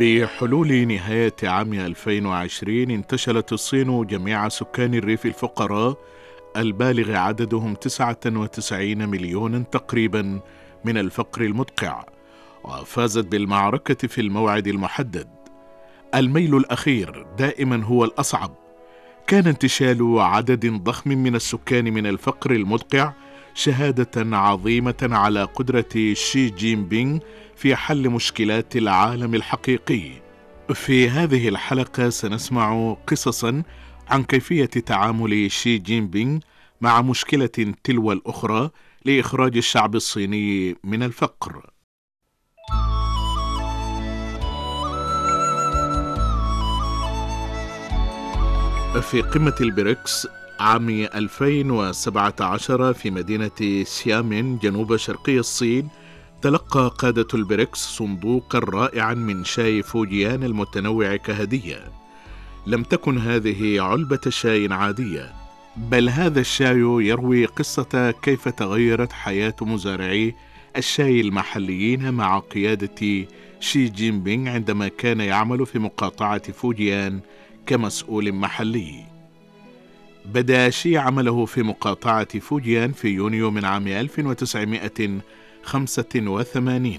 بحلول نهاية عام 2020 انتشلت الصين جميع سكان الريف الفقراء البالغ عددهم 99 مليونا تقريبا من الفقر المدقع وفازت بالمعركة في الموعد المحدد. الميل الأخير دائما هو الأصعب. كان انتشال عدد ضخم من السكان من الفقر المدقع شهادة عظيمة على قدرة شي جين بينغ في حل مشكلات العالم الحقيقي. في هذه الحلقة سنسمع قصصا عن كيفية تعامل شي جين بينغ مع مشكلة تلو الأخرى لإخراج الشعب الصيني من الفقر. في قمة البريكس عام 2017 في مدينة سيامين جنوب شرقي الصين تلقى قادة البريكس صندوقا رائعا من شاي فوجيان المتنوع كهدية. لم تكن هذه علبة شاي عادية بل هذا الشاي يروي قصة كيف تغيرت حياة مزارعي الشاي المحليين مع قيادة شي جين بينغ عندما كان يعمل في مقاطعة فوجيان كمسؤول محلي. بدأ شي عمله في مقاطعة فوجيان في يونيو من عام 1985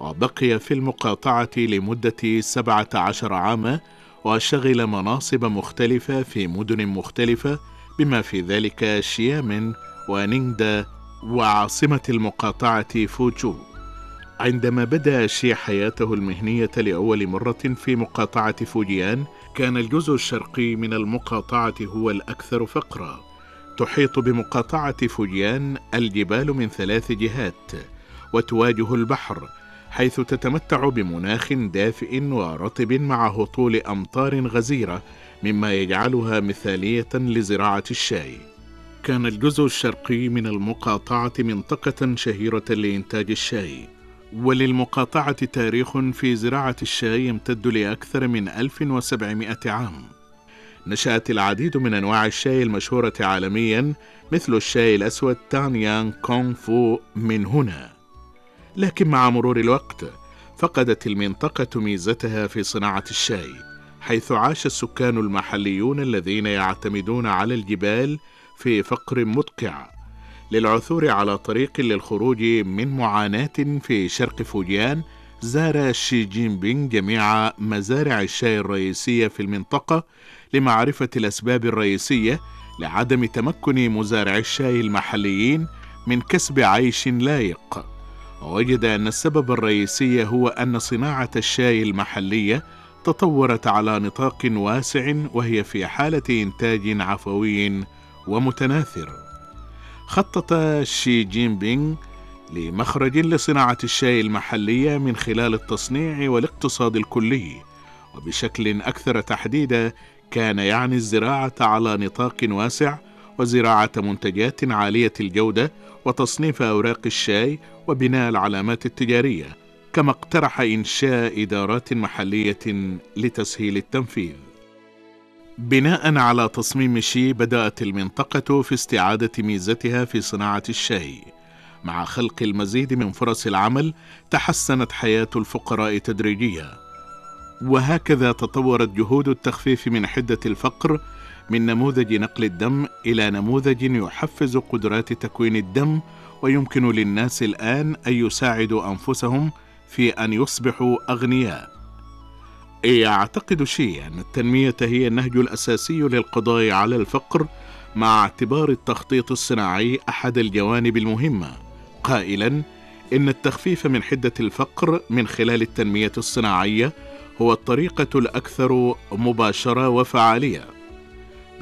وبقي في المقاطعة لمدة 17 عاما وشغل مناصب مختلفة في مدن مختلفة بما في ذلك شيامن ونيندا وعاصمة المقاطعة فوجو. عندما بدا شي حياته المهنية لأول مرة في مقاطعة فوجيان كان الجزء الشرقي من المقاطعة هو الأكثر فقرا. تحيط بمقاطعة فوجيان الجبال من ثلاث جهات وتواجه البحر حيث تتمتع بمناخ دافئ ورطب مع هطول أمطار غزيرة مما يجعلها مثالية لزراعة الشاي. كان الجزء الشرقي من المقاطعة منطقة شهيرة لإنتاج الشاي. وللمقاطعة تاريخ في زراعة الشاي يمتد لأكثر من 1700 عام. نشأت العديد من أنواع الشاي المشهورة عالميا مثل الشاي الأسود تانيان كونغ فو من هنا. لكن مع مرور الوقت فقدت المنطقة ميزتها في صناعة الشاي، حيث عاش السكان المحليون الذين يعتمدون على الجبال في فقر مدقع للعثور على طريق للخروج من معاناة في شرق فوجيان زار شي جين بينغ جميع مزارع الشاي الرئيسية في المنطقة لمعرفة الأسباب الرئيسية لعدم تمكن مزارع الشاي المحليين من كسب عيش لايق ووجد أن السبب الرئيسي هو أن صناعة الشاي المحلية تطورت على نطاق واسع وهي في حالة إنتاج عفوي ومتناثر. خطط شي جين بينغ لمخرج لصناعة الشاي المحلية من خلال التصنيع والاقتصاد الكلي وبشكل أكثر تحديدا كان يعني الزراعة على نطاق واسع وزراعة منتجات عالية الجودة وتصنيف أوراق الشاي وبناء العلامات التجارية كما اقترح إنشاء إدارات محلية لتسهيل التنفيذ. بناء على تصميم شي بدأت المنطقة في استعادة ميزتها في صناعة الشاي. مع خلق المزيد من فرص العمل تحسنت حياة الفقراء تدريجيا. وهكذا تطورت جهود التخفيف من حدة الفقر من نموذج نقل الدم إلى نموذج يحفز قدرات تكوين الدم ويمكن للناس الآن أن يساعدوا أنفسهم في أن يصبحوا أغنياء. يعتقد شي أن التنمية هي النهج الأساسي للقضاء على الفقر مع اعتبار التخطيط الصناعي أحد الجوانب المهمة. قائلا إن التخفيف من حدة الفقر من خلال التنمية الصناعية هو الطريقة الأكثر مباشرة وفعالية.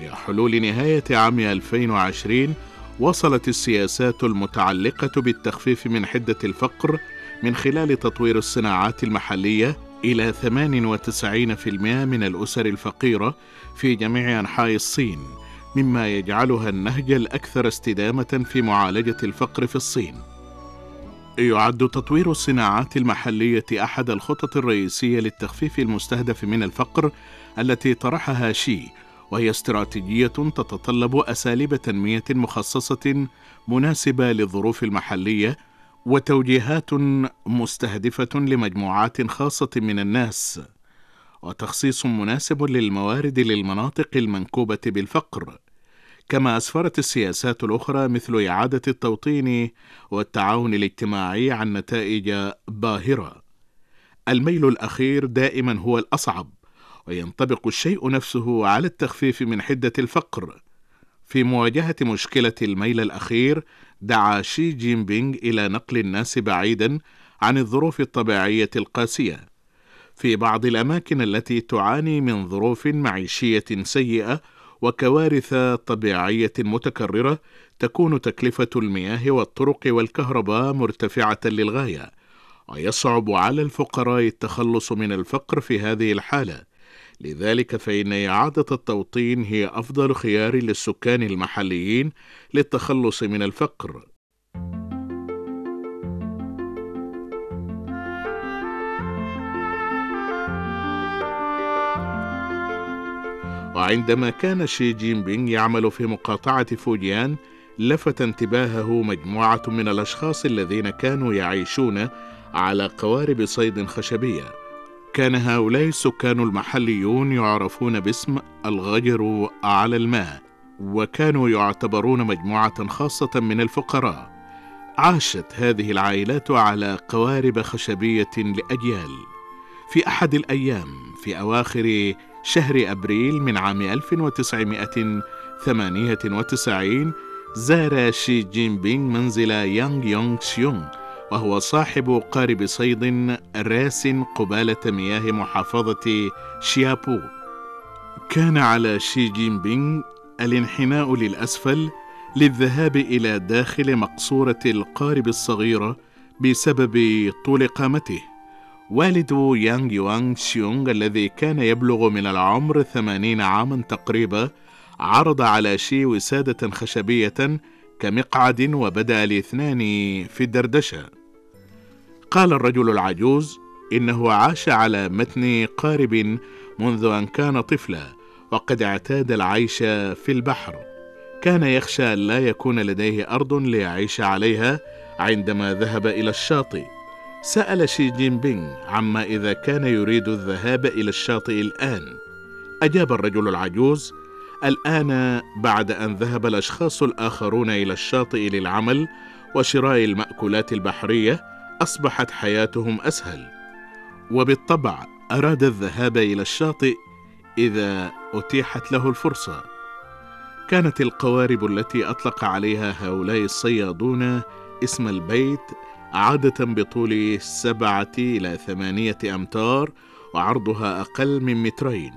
بحلول نهاية عام 2020 وصلت السياسات المتعلقة بالتخفيف من حدة الفقر من خلال تطوير الصناعات المحلية إلى 98% من الأسر الفقيرة في جميع أنحاء الصين، مما يجعلها النهج الأكثر استدامة في معالجة الفقر في الصين. يعد تطوير الصناعات المحلية أحد الخطط الرئيسية للتخفيف المستهدف من الفقر التي طرحها شي، وهي استراتيجية تتطلب أساليب تنمية مخصصة مناسبة للظروف المحلية وتوجيهات مستهدفة لمجموعات خاصة من الناس وتخصيص مناسب للموارد للمناطق المنكوبة بالفقر كما أسفرت السياسات الأخرى مثل إعادة التوطين والتعاون الاجتماعي عن نتائج باهرة. الميل الأخير دائما هو الأصعب وينطبق الشيء نفسه على التخفيف من حدة الفقر. في مواجهة مشكلة الميل الأخير دعا شي جين بينغ إلى نقل الناس بعيدا عن الظروف الطبيعية القاسية. في بعض الأماكن التي تعاني من ظروف معيشية سيئة وكوارث طبيعية متكررة تكون تكلفة المياه والطرق والكهرباء مرتفعة للغاية ويصعب على الفقراء التخلص من الفقر في هذه الحالة. لذلك فإن إعادة التوطين هي أفضل خيار للسكان المحليين للتخلص من الفقر. وعندما كان شي جين بينغ يعمل في مقاطعة فوجيان لفت انتباهه مجموعة من الأشخاص الذين كانوا يعيشون على قوارب صيد خشبية. كان هؤلاء السكان المحليون يعرفون باسم الغجر على الماء وكانوا يعتبرون مجموعة خاصة من الفقراء. عاشت هذه العائلات على قوارب خشبية لأجيال. في أحد الأيام في أواخر شهر أبريل من عام 1998 زار شي جين بينغ منزل يانغ يونغ شيونغ. وهو صاحب قارب صيد راس قبالة مياه محافظة شيابو. كان على شي جين بينغ الانحناء للأسفل للذهاب إلى داخل مقصورة القارب الصغيرة بسبب طول قامته. والد يانغ يوانغ شيونغ الذي كان يبلغ من العمر ثمانين عاما تقريبا عرض على شي وسادة خشبية كمقعد وبدأ الاثنان في الدردشة. قال الرجل العجوز إنه عاش على متن قارب منذ أن كان طفلا وقد اعتاد العيش في البحر. كان يخشى أن لا يكون لديه أرض ليعيش عليها عندما ذهب إلى الشاطئ. سأل شي جين بينغ عما إذا كان يريد الذهاب إلى الشاطئ الآن. أجاب الرجل العجوز الآن بعد أن ذهب الأشخاص الآخرون إلى الشاطئ للعمل وشراء المأكولات البحرية أصبحت حياتهم أسهل وبالطبع أراد الذهاب إلى الشاطئ إذا أتيحت له الفرصة. كانت القوارب التي أطلق عليها هؤلاء الصيادون اسم البيت عادة بطول سبعة إلى ثمانية أمتار وعرضها أقل من مترين.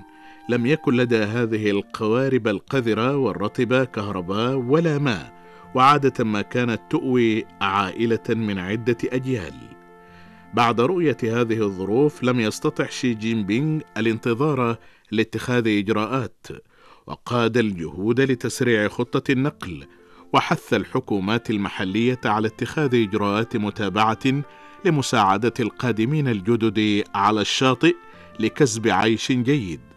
لم يكن لدى هذه القوارب القذرة والرطبة كهرباء ولا ماء. وعادة ما كانت تؤوي عائلة من عدة أجيال. بعد رؤية هذه الظروف لم يستطع شي جين بينغ الانتظار لاتخاذ إجراءات وقاد الجهود لتسريع خطة النقل وحث الحكومات المحلية على اتخاذ إجراءات متابعة لمساعدة القادمين الجدد على الشاطئ لكسب عيش جيد.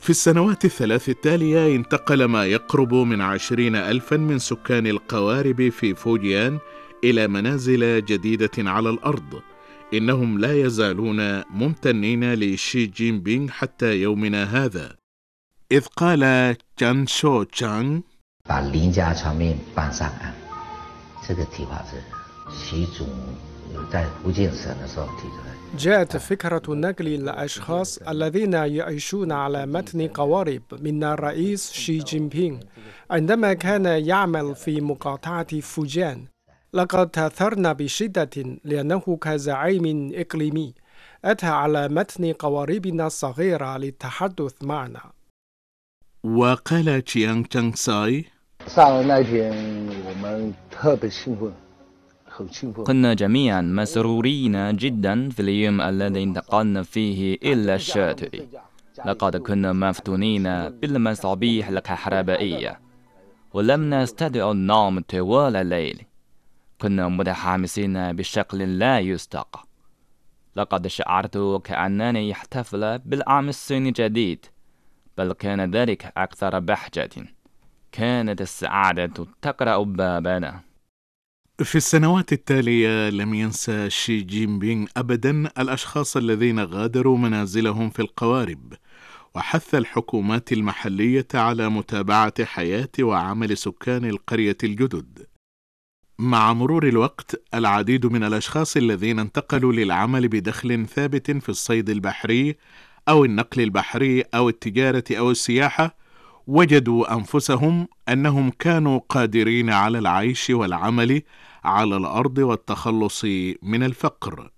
في السنوات الثلاث التالية انتقل ما يقرب من عشرين ألفا من سكان القوارب في فوجيان إلى منازل جديدة على الأرض إنهم لا يزالون ممتنين لشي جين بينغ حتى يومنا هذا إذ قال تشان شو تشانغ 把林家场面搬上岸，这个提法是习主在福建省的时候提出来。 جاءت فكرة نقل الأشخاص الذين يعيشون على متن قوارب من الرئيس شي جين بينغ عندما كان يعمل في مقاطعة فوجان. لقد تأثرنا بشدة لأنه كزعيم إقليمي. أتى على متن قواربنا الصغيرة للتحدث معنا. وقال تشيانغ تشانغ ساي كنا جميعا مسرورين جدا في اليوم الذي انتقلنا فيه إلى الشاطئ لقد كنا مفتونين بالمصابيح الكهربائية ولم نستطع النوم طوال الليل. كنا متحمسين بشكل لا يصدق لقد شعرت كأنني احتفل بالعام الصيني الجديد بل كان ذلك أكثر بهجة. كانت السعادة تقرأ بابنا. في السنوات التالية لم ينسى شي جين بينغ أبدا الأشخاص الذين غادروا منازلهم في القوارب وحث الحكومات المحلية على متابعة حياة وعمل سكان القرية الجدد. مع مرور الوقت العديد من الأشخاص الذين انتقلوا للعمل بدخل ثابت في الصيد البحري أو النقل البحري أو التجارة أو السياحة وجدوا أنفسهم أنهم كانوا قادرين على العيش والعمل على الأرض والتخلص من الفقر.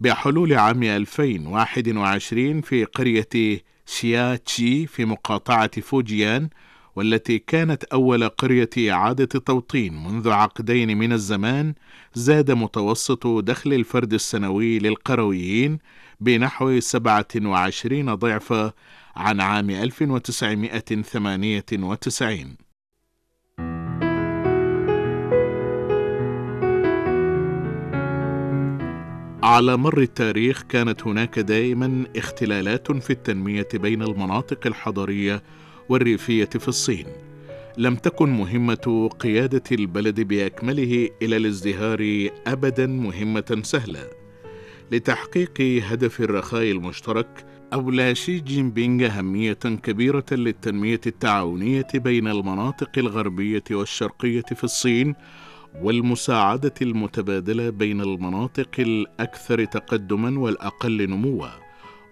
بحلول عام 2021 في قرية شياتشي في مقاطعة فوجيان والتي كانت أول قرية إعادة توطين منذ عقدين من الزمان زاد متوسط دخل الفرد السنوي للقرويين بنحو 27 ضعف عن عام 1998 على مر التاريخ كانت هناك دائما اختلالات في التنمية بين المناطق الحضرية والريفية في الصين. لم تكن مهمة قيادة البلد بأكمله إلى الازدهار ابدا مهمة سهلة. لتحقيق هدف الرخاء المشترك أولى شي جين بينغ أهمية كبيرة للتنمية التعاونية بين المناطق الغربية والشرقية في الصين والمساعدة المتبادلة بين المناطق الأكثر تقدما والأقل نموا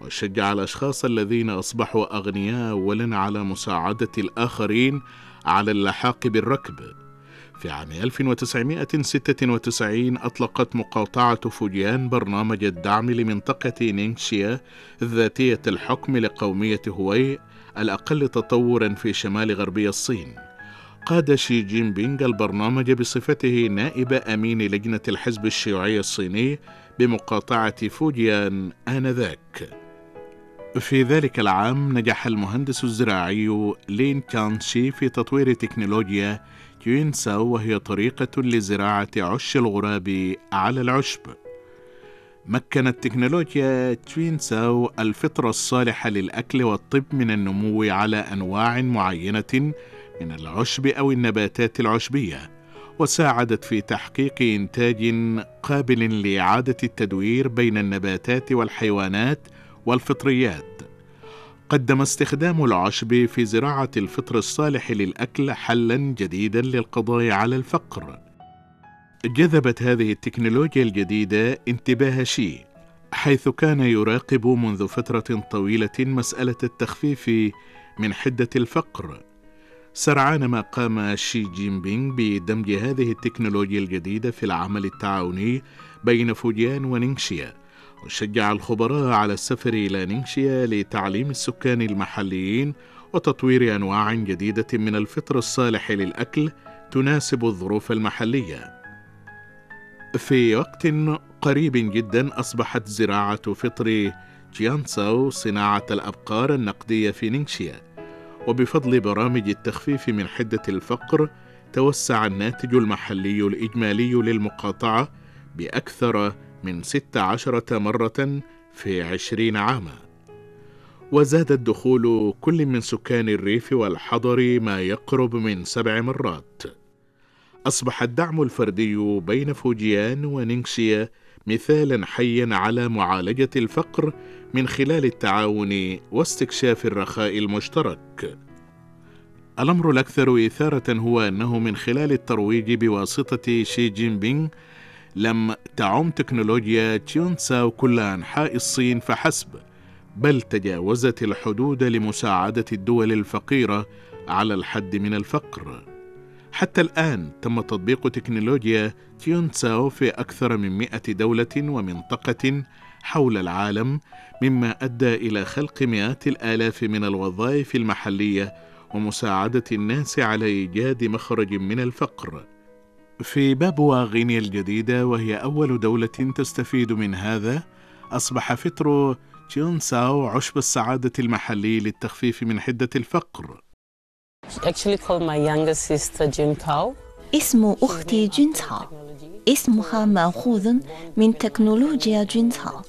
وشجع الأشخاص الذين أصبحوا أغنياء أولا على مساعدة الآخرين على اللحاق بالركب. في عام 1996 أطلقت مقاطعة فوجيان برنامج الدعم لمنطقة نينغشيا ذاتية الحكم لقومية هوي الأقل تطورا في شمال غربي الصين. قاد شي جين بينغ البرنامج بصفته نائب أمين لجنة الحزب الشيوعي الصيني بمقاطعة فوجيان آنذاك. في ذلك العام نجح المهندس الزراعي لين كانشي في تطوير تكنولوجيا كيونساو وهي طريقة لزراعة عش الغراب على العشب. مكنت تكنولوجيا تشوينساو الفطرة الصالحة للأكل والطب من النمو على أنواع معينة من العشب أو النباتات العشبية وساعدت في تحقيق إنتاج قابل لإعادة التدوير بين النباتات والحيوانات والفطريات. قدم استخدام العشب في زراعة الفطر الصالح للأكل حلا جديدا للقضاء على الفقر. جذبت هذه التكنولوجيا الجديدة انتباه شي حيث كان يراقب منذ فترة طويلة مسألة التخفيف من حدة الفقر. سرعان ما قام شي جين بينغ بدمج هذه التكنولوجيا الجديدة في العمل التعاوني بين فوجيان ونينغشيا وشجع الخبراء على السفر إلى نينغشيا لتعليم السكان المحليين وتطوير أنواع جديدة من الفطر الصالح للأكل تناسب الظروف المحلية. في وقت قريب جدا أصبحت زراعة فطر جيانساو صناعة الأبقار النقدية في نينغشيا. وبفضل برامج التخفيف من حدة الفقر توسع الناتج المحلي الإجمالي للمقاطعة بأكثر من ست عشرة مرة في عشرين عاما. وزاد الدخول كل من سكان الريف والحضر ما يقرب من سبع مرات. أصبح الدعم الفردي بين فوجيان ونينغشيا مثالا حيا على معالجة الفقر من خلال التعاون واستكشاف الرخاء المشترك. الأمر الأكثر إثارة هو أنه من خلال الترويج بواسطة شي جين بينغ لم تعم تكنولوجيا تشيونساو كل أنحاء الصين فحسب بل تجاوزت الحدود لمساعدة الدول الفقيرة على الحد من الفقر. حتى الآن تم تطبيق تكنولوجيا تيونساو في أكثر من مئة دولة ومنطقة حول العالم مما أدى إلى خلق مئات الآلاف من الوظائف المحلية ومساعدة الناس على إيجاد مخرج من الفقر. في بابوا غينيا الجديدة وهي أول دولة تستفيد من هذا أصبح فطر تشيونساو عشب السعادة المحلي للتخفيف من حدة الفقر. اسم أختي جينتاو اسمها مأخوذ من تكنولوجيا جينتاو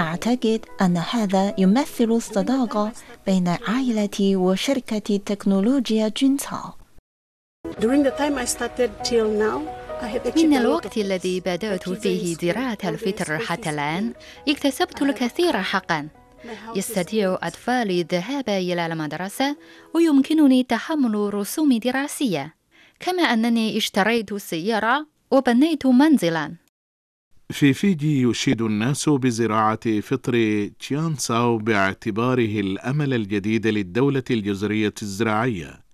أعتقد أن هذا يمثل الصداقة بين عائلتي وشركة تكنولوجيا جينتاو During the time I started till now, من الوقت الذي بدأت فيه زراعة الفطر حتى الآن اكتسبت الكثير حقا. يستطيع أطفالي الذهاب إلى المدرسة ويمكنني تحمل رسوم دراسية. كما أنني اشتريت سيارة وبنيت منزلا. في فيجي يشيد الناس بزراعة فطر تشيان ساو باعتباره الأمل الجديد للدولة الجزرية الزراعية.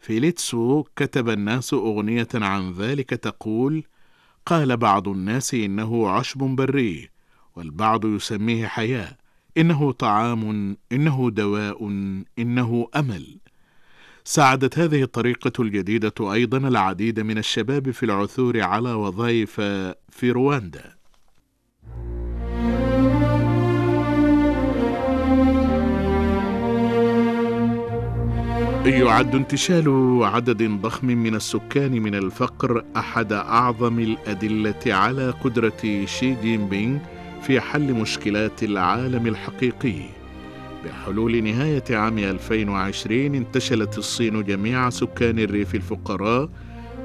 في ليتسو كتب الناس أغنية عن ذلك تقول قال بعض الناس إنه عشب بري والبعض يسميه حياة. إنه طعام إنه دواء إنه أمل. ساعدت هذه الطريقة الجديدة أيضا العديد من الشباب في العثور على وظائف في رواندا. يعد انتشال عدد ضخم من السكان من الفقر أحد أعظم الأدلة على قدرة شي جين بينغ في حل مشكلات العالم الحقيقي. بحلول نهاية عام 2020 انتشلت الصين جميع سكان الريف الفقراء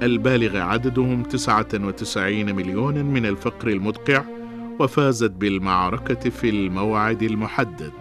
البالغ عددهم 99 مليون من الفقر المدقع وفازت بالمعركة في الموعد المحدد.